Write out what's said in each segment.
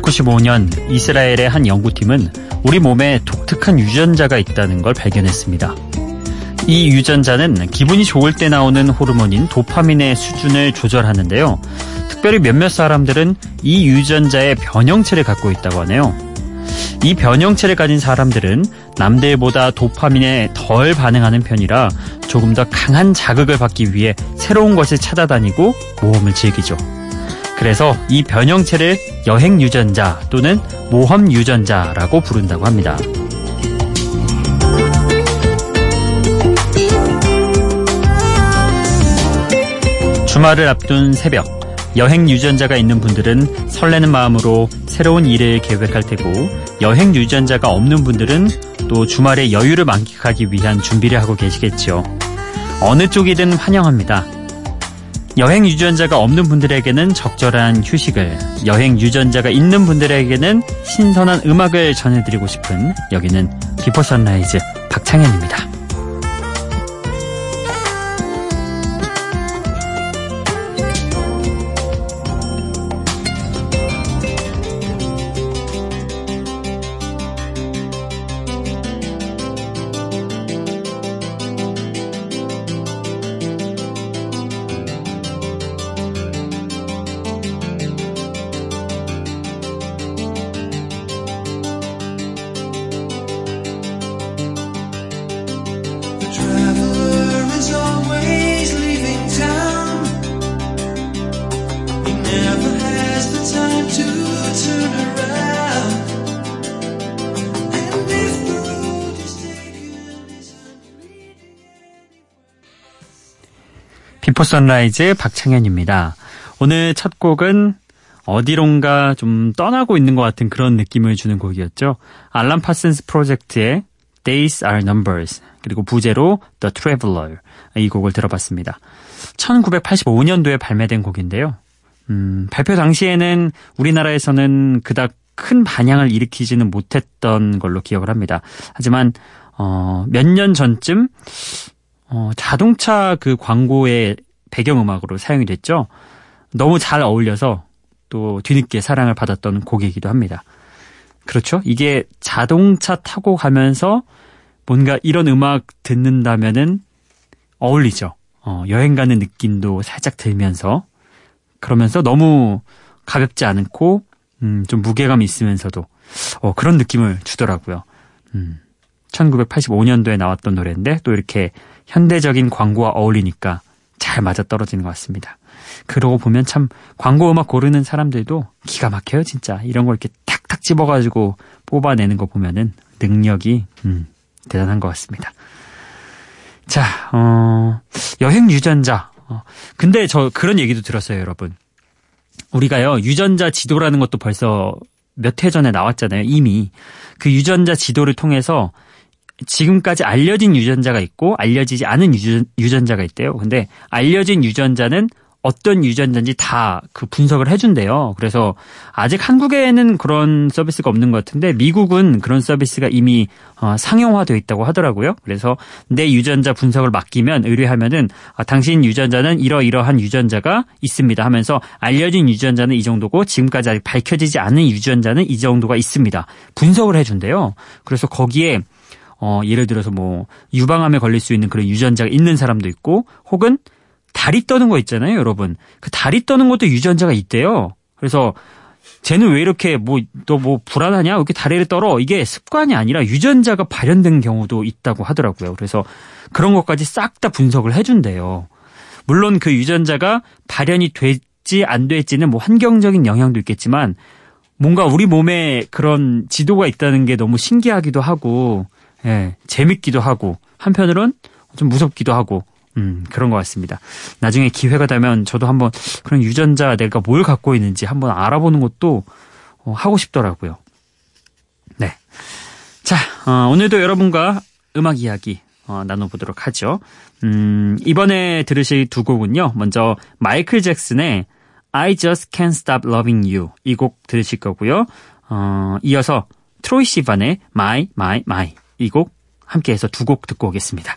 1995년 이스라엘의 한 연구팀은 우리 몸에 독특한 유전자가 있다는 걸 발견했습니다. 이 유전자는 기분이 좋을 때 나오는 호르몬인 도파민의 수준을 조절하는데요. 특별히 몇몇 사람들은 이 유전자의 변형체를 갖고 있다고 하네요. 이 변형체를 가진 사람들은 남들보다 도파민에 덜 반응하는 편이라 조금 더 강한 자극을 받기 위해 새로운 것을 찾아다니고 모험을 즐기죠. 그래서 이 변형체를 여행 유전자 또는 모험 유전자라고 부른다고 합니다. 주말을 앞둔 새벽, 여행 유전자가 있는 분들은 설레는 마음으로 새로운 일을 계획할 테고, 여행 유전자가 없는 분들은 또 주말에 여유를 만끽하기 위한 준비를 하고 계시겠죠. 어느 쪽이든 환영합니다. 여행 유전자가 없는 분들에게는 적절한 휴식을, 여행 유전자가 있는 분들에게는 신선한 음악을 전해드리고 싶은 여기는 비포 선라이즈 박창현입니다. 비포 선라이즈 박창현입니다. 오늘 첫 곡은 어디론가 좀 떠나고 있는 것 같은 그런 느낌을 주는 곡이었죠. 알란 파슨스 프로젝트의 Days Are Numbers 그리고 부제로 The Traveler 이 곡을 들어봤습니다. 1985년도에 발매된 곡인데요. 음, 발표 당시에는 우리나라에서는 그닥 큰 반향을 일으키지는 못했던 걸로 기억을 합니다. 하지만 어, 몇 년 전쯤 어, 자동차 그 광고의 배경음악으로 사용이 됐죠. 너무 잘 어울려서 또 뒤늦게 사랑을 받았던 곡이기도 합니다. 그렇죠. 이게 자동차 타고 가면서 뭔가 이런 음악 듣는다면은 어울리죠. 어, 여행 가는 느낌도 살짝 들면서 그러면서 너무 가볍지 않고 음, 좀 무게감 있으면서도 어, 그런 느낌을 주더라고요. 음, 1985년도에 나왔던 노래인데 또 이렇게 현대적인 광고와 어울리니까 잘 맞아 떨어지는 것 같습니다. 그러고 보면 참 광고 음악 고르는 사람들도 기가 막혀요, 진짜. 이런 걸 이렇게 탁탁 집어가지고 뽑아내는 거 보면은 능력이, 음, 대단한 것 같습니다. 자, 어, 여행 유전자. 어, 근데 저 그런 얘기도 들었어요, 여러분. 우리가요, 유전자 지도라는 것도 벌써 몇 해 전에 나왔잖아요, 이미. 그 유전자 지도를 통해서 지금까지 알려진 유전자가 있고 알려지지 않은 유전, 자가 있대요. 근데 알려진 유전자는 어떤 유전자인지 다 그 분석을 해준대요. 그래서 아직 한국에는 그런 서비스가 없는 것 같은데 미국은 그런 서비스가 이미 어, 상용화되어 있다고 하더라고요. 그래서 내 유전자 분석을 맡기면 의뢰하면은 아, 당신 유전자는 이러이러한 유전자가 있습니다 하면서 알려진 유전자는 이 정도고 지금까지 아직 밝혀지지 않은 유전자는 이 정도가 있습니다. 분석을 해준대요. 그래서 거기에 어, 예를 들어서 뭐 유방암에 걸릴 수 있는 그런 유전자가 있는 사람도 있고 혹은 다리 떠는 거 있잖아요, 여러분. 그 다리 떠는 것도 유전자가 있대요. 그래서 쟤는 왜 이렇게 뭐 너뭐 뭐 불안하냐? 왜 이렇게 다리를 떨어? 이게 습관이 아니라 유전자가 발현된 경우도 있다고 하더라고요. 그래서 그런 것까지 싹 다 분석을 해준대요. 물론 그 유전자가 발현이 됐지 안 됐지는 뭐 환경적인 영향도 있겠지만 뭔가 우리 몸에 그런 지도가 있다는 게 너무 신기하기도 하고 예, 재밌기도 하고 한편으론 좀 무섭기도 하고 음, 그런 것 같습니다. 나중에 기회가 되면 저도 한번 그런 유전자 내가 뭘 갖고 있는지 한번 알아보는 것도 어, 하고 싶더라고요. 네. 자, 어, 오늘도 여러분과 음악 이야기 어, 나눠보도록 하죠. 음, 이번에 들으실 두 곡은요. 먼저 마이클 잭슨의 I Just Can't Stop Loving You 이 곡 들으실 거고요. 어, 이어서 트로이 시반의 My My My 이 곡 함께해서 두 곡 듣고 오겠습니다.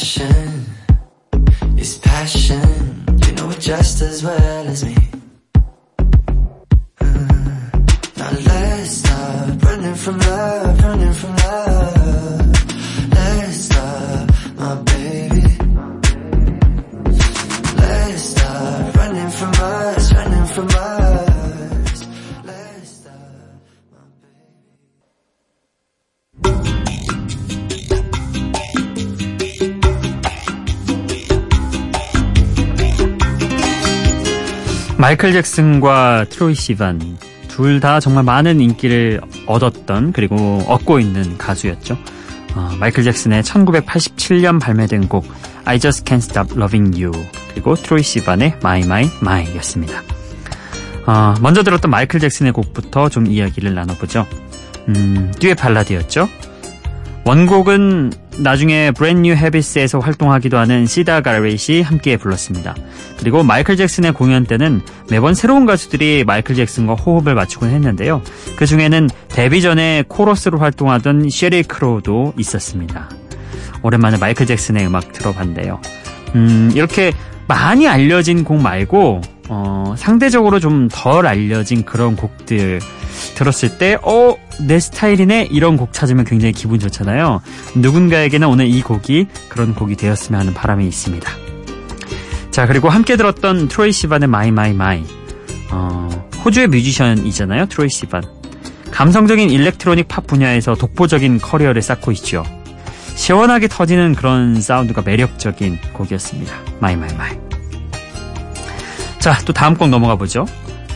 passion is passion. You know it just as well. 마이클 잭슨과 트로이 시반 둘 다 정말 많은 인기를 얻었던 그리고 얻고 있는 가수였죠. 어, 마이클 잭슨의 1987년 발매된 곡 I Just Can't Stop Loving You 그리고 트로이 시반의 My My My였습니다. 어, 먼저 들었던 마이클 잭슨의 곡부터 좀 이야기를 나눠보죠. 음, 듀엣 발라드였죠. 원곡은 나중에 브랜 뉴 헤비스에서 활동하기도 하는 시다 가렛이 함께 불렀습니다. 그리고 마이클 잭슨의 공연 때는 매번 새로운 가수들이 마이클 잭슨과 호흡을 맞추곤 했는데요. 그 중에는 데뷔 전에 코러스로 활동하던 쉐릴 크로도 있었습니다. 오랜만에 마이클 잭슨의 음악 들어봤는데요. 음, 이렇게 많이 알려진 곡 말고 어, 상대적으로 좀 덜 알려진 그런 곡들 들었을 때, 어, 내 스타일이네? 이런 곡 찾으면 굉장히 기분 좋잖아요. 누군가에게는 오늘 이 곡이 그런 곡이 되었으면 하는 바람이 있습니다. 자, 그리고 함께 들었던 트로이 시반의 My My My. 어, 호주의 뮤지션이잖아요, 트로이 시반. 감성적인 일렉트로닉 팝 분야에서 독보적인 커리어를 쌓고 있죠. 시원하게 터지는 그런 사운드가 매력적인 곡이었습니다. My My My. 자, 또 다음 곡 넘어가 보죠.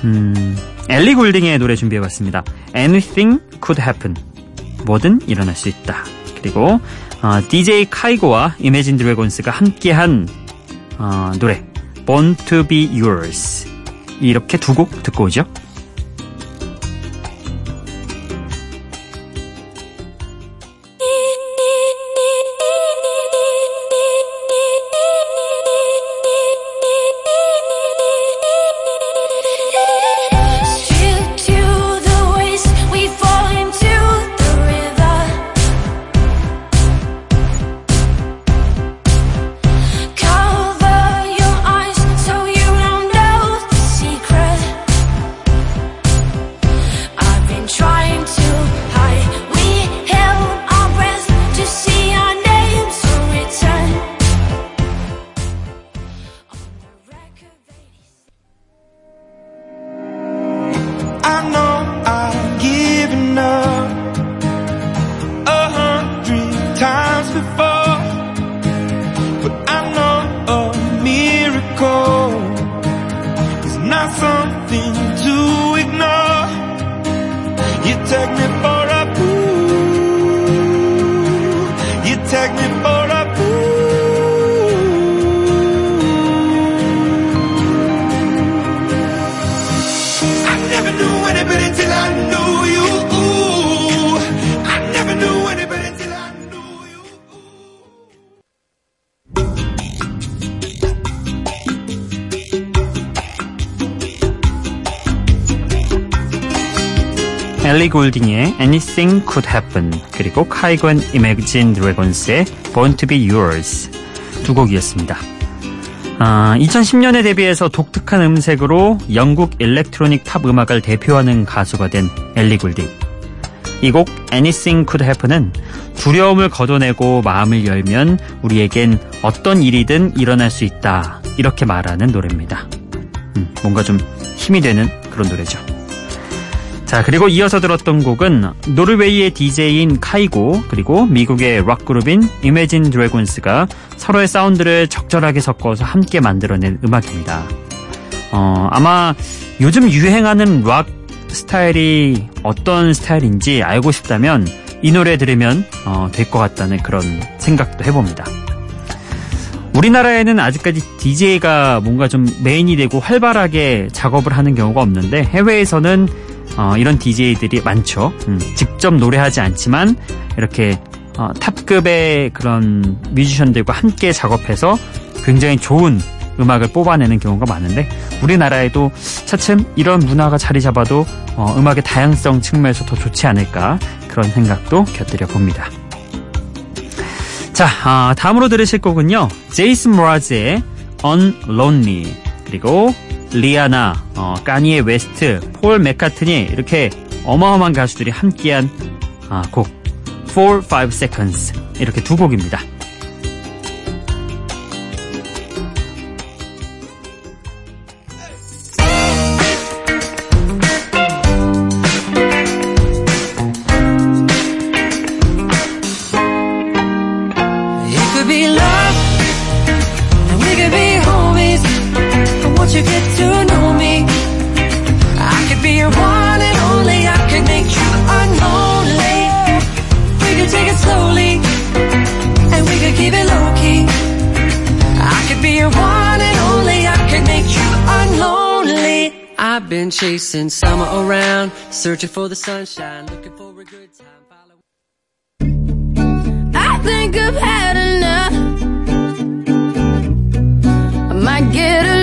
음, 엘리 골딩의 노래 준비해봤습니다. Anything could happen. 뭐든 일어날 수 있다. 그리고 어, DJ 카이고와 이매진 드래곤스가 함께한 어, 노래 Born to be yours. 이렇게 두 곡 듣고 오죠. 엘리 골딩의 Anything Could Happen 그리고 카이고 앤 이매진 드래곤스의 Born to be Yours 두 곡이었습니다. 아, 2010년에 데뷔해서 독특한 음색으로 영국 일렉트로닉 팝 음악을 대표하는 가수가 된 엘리 골딩. 이 곡 Anything Could Happen은 두려움을 걷어내고 마음을 열면 우리에겐 어떤 일이든 일어날 수 있다. 이렇게 말하는 노래입니다. 음, 뭔가 좀 힘이 되는 그런 노래죠. 자, 그리고 이어서 들었던 곡은 노르웨이의 DJ인 카이고 그리고 미국의 락 그룹인 이매진 드래곤스가 서로의 사운드를 적절하게 섞어서 함께 만들어낸 음악입니다. 어, 아마 요즘 유행하는 락 스타일이 어떤 스타일인지 알고 싶다면 이 노래 들으면 어, 될 것 같다는 그런 생각도 해봅니다. 우리나라에는 아직까지 DJ가 뭔가 좀 메인이 되고 활발하게 작업을 하는 경우가 없는데 해외에서는 어, 이런 DJ들이 많죠. 음, 직접 노래하지 않지만 이렇게 어, 탑급의 그런 뮤지션들과 함께 작업해서 굉장히 좋은 음악을 뽑아내는 경우가 많은데 우리나라에도 차츰 이런 문화가 자리 잡아도 어, 음악의 다양성 측면에서 더 좋지 않을까 그런 생각도 곁들여 봅니다. 자, 아, 다음으로 들으실 곡은요. 제이슨 모라즈의 Unlonely 그리고 리아나, 어, 까니에 웨스트, 폴 맥카트니 이렇게 어마어마한 가수들이 함께한 아, 곡 4, 5 seconds 이렇게 두 곡입니다. It could be love, and we could be once you get to know me, I could be your one and only. I could make you unlonely. We could take it slowly, and we could keep it low key. I could be your one and only. I could make you unlonely. I've been chasing summer around, searching for the sunshine, looking for a good time. I think I've had enough. I might get a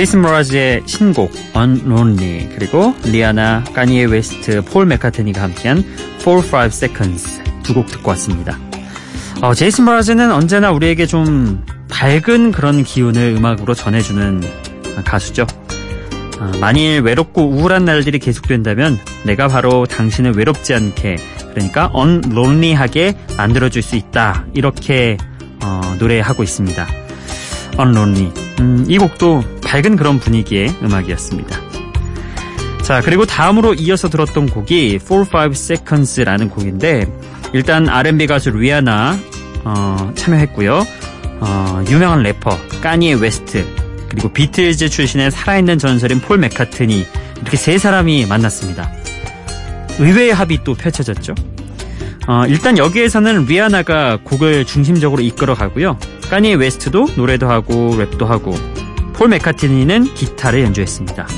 제이슨 모라즈의 신곡 Unlonely 그리고 리아나, 까니에 웨스트, 폴 맥카트니가 함께한 4, 5 seconds 두 곡 듣고 왔습니다. 어, 제이슨 모라즈는 언제나 우리에게 좀 밝은 그런 기운을 음악으로 전해주는 가수죠. 어, 만일 외롭고 우울한 날들이 계속된다면 내가 바로 당신을 외롭지 않게 그러니까 unlonely하게 만들어줄 수 있다 이렇게 어, 노래하고 있습니다. Unlonely. 음, 이 곡도 밝은 그런 분위기의 음악이었습니다. 자, 그리고 다음으로 이어서 들었던 곡이 4, 5 seconds라는 곡인데, 일단 R&B 가수 리아나, 어, 참여했고요. 어, 유명한 래퍼, 까니에 웨스트, 그리고 비틀즈 출신의 살아있는 전설인 폴 맥카트니, 이렇게 세 사람이 만났습니다. 의외의 합이 또 펼쳐졌죠. 어, 일단 여기에서는 리아나가 곡을 중심적으로 이끌어 가고요. 까니에 웨스트도 노래도 하고 랩도 하고 폴 맥카트니는 기타를 연주했습니다.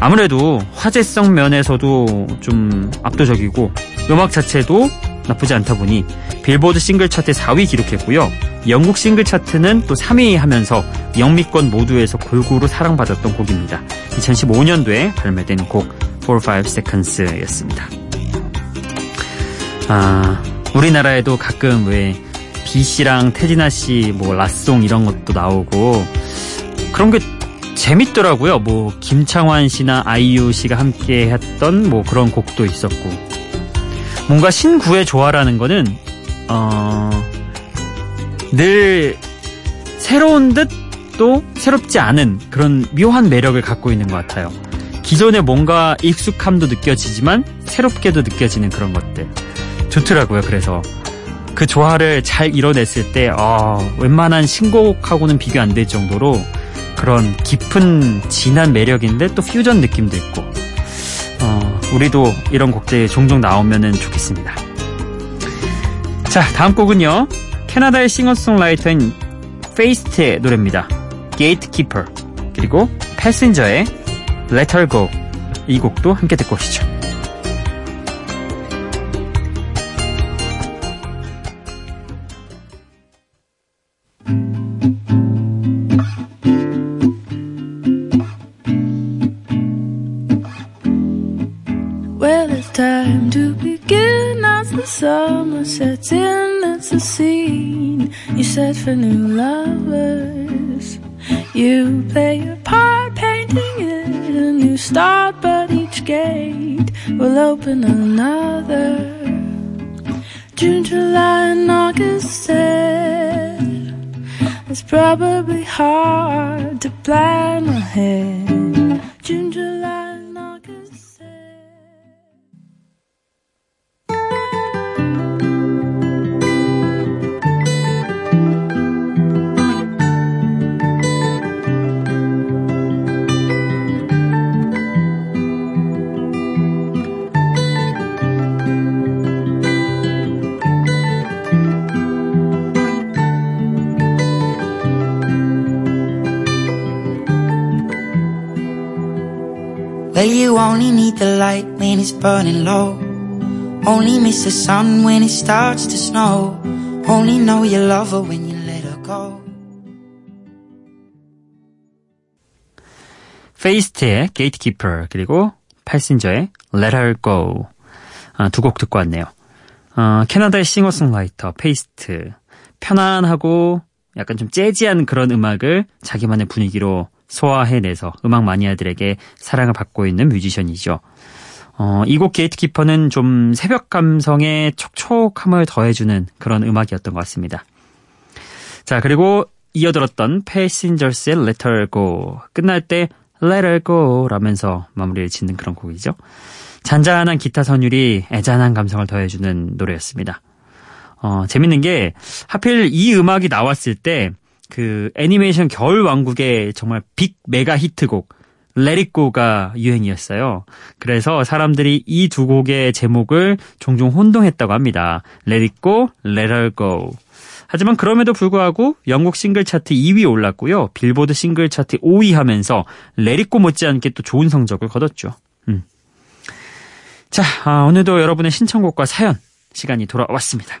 아무래도 화제성 면에서도 좀 압도적이고 음악 자체도 나쁘지 않다 보니 빌보드 싱글 차트 4위 기록했고요. 영국 싱글 차트는 또 3위 하면서 영미권 모두에서 골고루 사랑받았던 곡입니다. 2015년도에 발매된 곡 4, 5 seconds였습니다. 아, 우리나라에도 가끔 왜 비씨랑 태진아 씨, 뭐 라송 이런 것도 나오고 그런 게 재밌더라고요. 뭐 김창완 씨나 아이유 씨가 함께 했던 뭐 그런 곡도 있었고 뭔가 신구의 조화라는 거는 어, 늘 새로운 듯 또 새롭지 않은 그런 묘한 매력을 갖고 있는 것 같아요. 기존에 뭔가 익숙함도 느껴지지만 새롭게도 느껴지는 그런 것들 좋더라고요. 그래서 그 조화를 잘 이뤄냈을 때 어, 웬만한 신곡하고는 비교 안 될 정도로 그런 깊은 진한 매력인데 또 퓨전 느낌도 있고 어, 우리도 이런 곡들이 종종 나오면 좋겠습니다. 자 다음 곡은요 캐나다의 싱어송라이터인 페이스트의 노래입니다. Gatekeeper 그리고 패신저의 Let Her Go 이 곡도 함께 듣고 오시죠. Sets in. that's a scene you set for new lovers. You play your part, painting it a new start, but each gate will open another. June, July, and August said it's probably hard to plan ahead. You only need the light when it's burning low. Only miss the sun when it starts to snow. Only know you love her when you let her go. 페이스트의 Gatekeeper 그리고 패신저의 Let Her Go 아, 두곡 듣고 왔네요. 어, 캐나다의 싱어송라이터 페이스트 편안하고 약간 좀 jazzy한 그런 음악을 자기만의 분위기로 소화해내서 음악 마니아들에게 사랑을 받고 있는 뮤지션이죠. 어, 이 곡 게이트키퍼는 좀 새벽 감성에 촉촉함을 더해주는 그런 음악이었던 것 같습니다. 자, 그리고 이어들었던 Passengers의 Let Her Go. 끝날 때 Let Her Go 라면서 마무리를 짓는 그런 곡이죠. 잔잔한 기타 선율이 애잔한 감성을 더해주는 노래였습니다. 어, 재밌는 게 하필 이 음악이 나왔을 때 그 애니메이션 겨울 왕국의 정말 빅 메가 히트곡 Go가 유행이었어요. 그래서 사람들이 이 두 곡의 제목을 종종 혼동했다고 합니다. Let It Go, Let Her Go. 하지만 그럼에도 불구하고 영국 싱글 차트 2위 올랐고요. 빌보드 싱글 차트 5위 하면서 Go 못지않게 또 좋은 성적을 거뒀죠. 음. 자, 아, 오늘도 여러분의 신청곡과 사연 시간이 돌아왔습니다.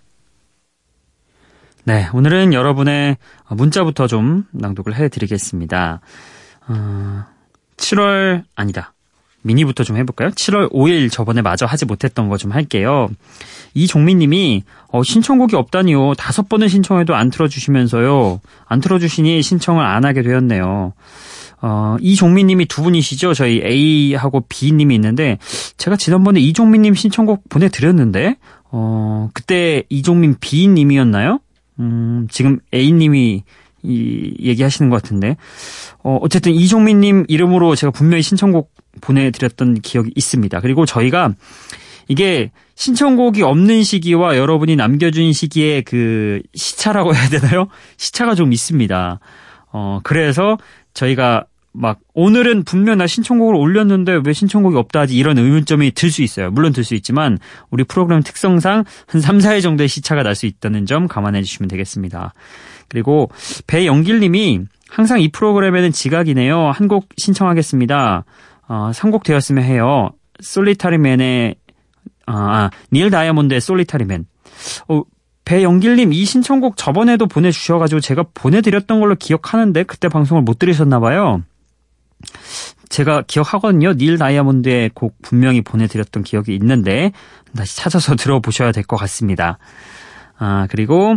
네, 오늘은 여러분의 문자부터 좀 낭독을 해드리겠습니다. 어, 7월 아니다. 미니부터 좀 해볼까요? 7월 5일 저번에 마저 하지 못했던 거 좀 할게요. 이종민님이 어, 신청곡이 없다니요. 다섯 번을 신청해도 안 틀어주시면서요. 안 틀어주시니 신청을 안 하게 되었네요. 어, 이종민님이 두 분이시죠? 저희 A하고 B님이 있는데 제가 지난번에 이종민님 신청곡 보내드렸는데 어, 그때 이종민 B님이었나요? 음, 지금 A님이 이, 얘기하시는 것 같은데 어, 어쨌든 이종민님 이름으로 제가 분명히 신청곡 보내드렸던 기억이 있습니다. 그리고 저희가 이게 신청곡이 없는 시기와 여러분이 남겨준 시기에 그 시차라고 해야 되나요? 시차가 좀 있습니다. 어, 그래서 저희가 막 오늘은 분명 나 신청곡을 올렸는데 왜 신청곡이 없다 하지 이런 의문점이 들 수 있어요. 물론 들 수 있지만 우리 프로그램 특성상 한 3, 4일 정도의 시차가 날 수 있다는 점 감안해 주시면 되겠습니다. 그리고 배영길님이 항상 이 프로그램에는 지각이네요. 한 곡 신청하겠습니다. 어, 선곡 되었으면 해요. 솔리타리맨의 아, 닐 다이아몬드의 솔리타리맨. 어, 배영길님 이 신청곡 저번에도 보내주셔가지고 제가 보내드렸던 걸로 기억하는데 그때 방송을 못 들으셨나봐요. 제가 기억하거든요. 닐 다이아몬드의 곡 분명히 보내드렸던 기억이 있는데 다시 찾아서 들어보셔야 될 것 같습니다. 아 그리고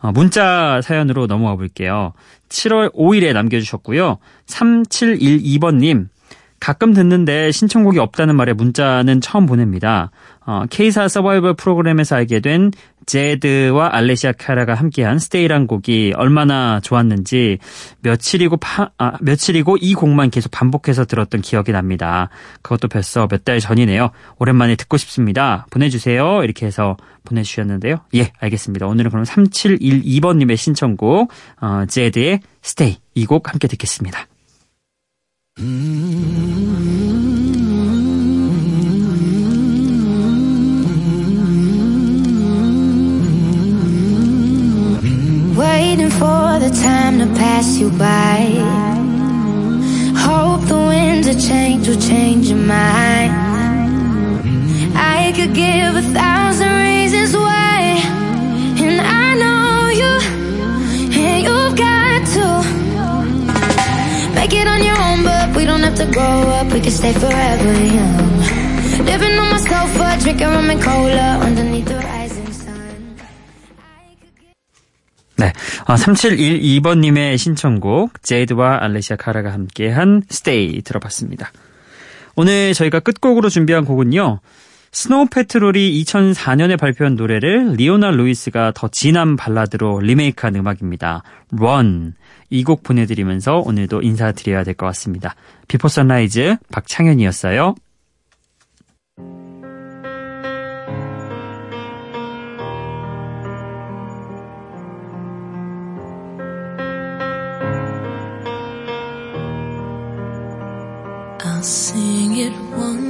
어, 문자 사연으로 넘어가 볼게요. 7월 5일에 남겨주셨고요. 3712번님 가끔 듣는데 신청곡이 없다는 말에 문자는 처음 보냅니다. 어, K사 서바이벌 프로그램에서 알게 된 제드와 알레시아 카라가 함께한 스테이란 곡이 얼마나 좋았는지 며칠이고 파, 아, 며칠이고 이 곡만 계속 반복해서 들었던 기억이 납니다. 그것도 벌써 몇 달 전이네요. 오랜만에 듣고 싶습니다. 보내주세요. 이렇게 해서 보내주셨는데요. 예, 알겠습니다. 오늘은 그럼 3712번님의 신청곡 어, 제드의 스테이 이 곡 함께 듣겠습니다. Waiting for the time to pass you by. Hope the winds of change will change your mind. I could give a thousand we can stay forever young. Living on my sofa, drinking rum and cola underneath the rising sun. Could 네. 아, 3712번님의 신청곡, 제드와 알레시아 카라가 함께한 Stay 들어봤습니다. 오늘 저희가 끝곡으로 준비한 곡은요. 스노우 페트롤이 2004년에 발표한 노래를 리오나 루이스가 더 진한 발라드로 리메이크한 음악입니다. Run. 이 곡 보내드리면서 오늘도 인사드려야 될 것 같습니다. 비포 선라이즈 박창현이었어요. I'll sing it one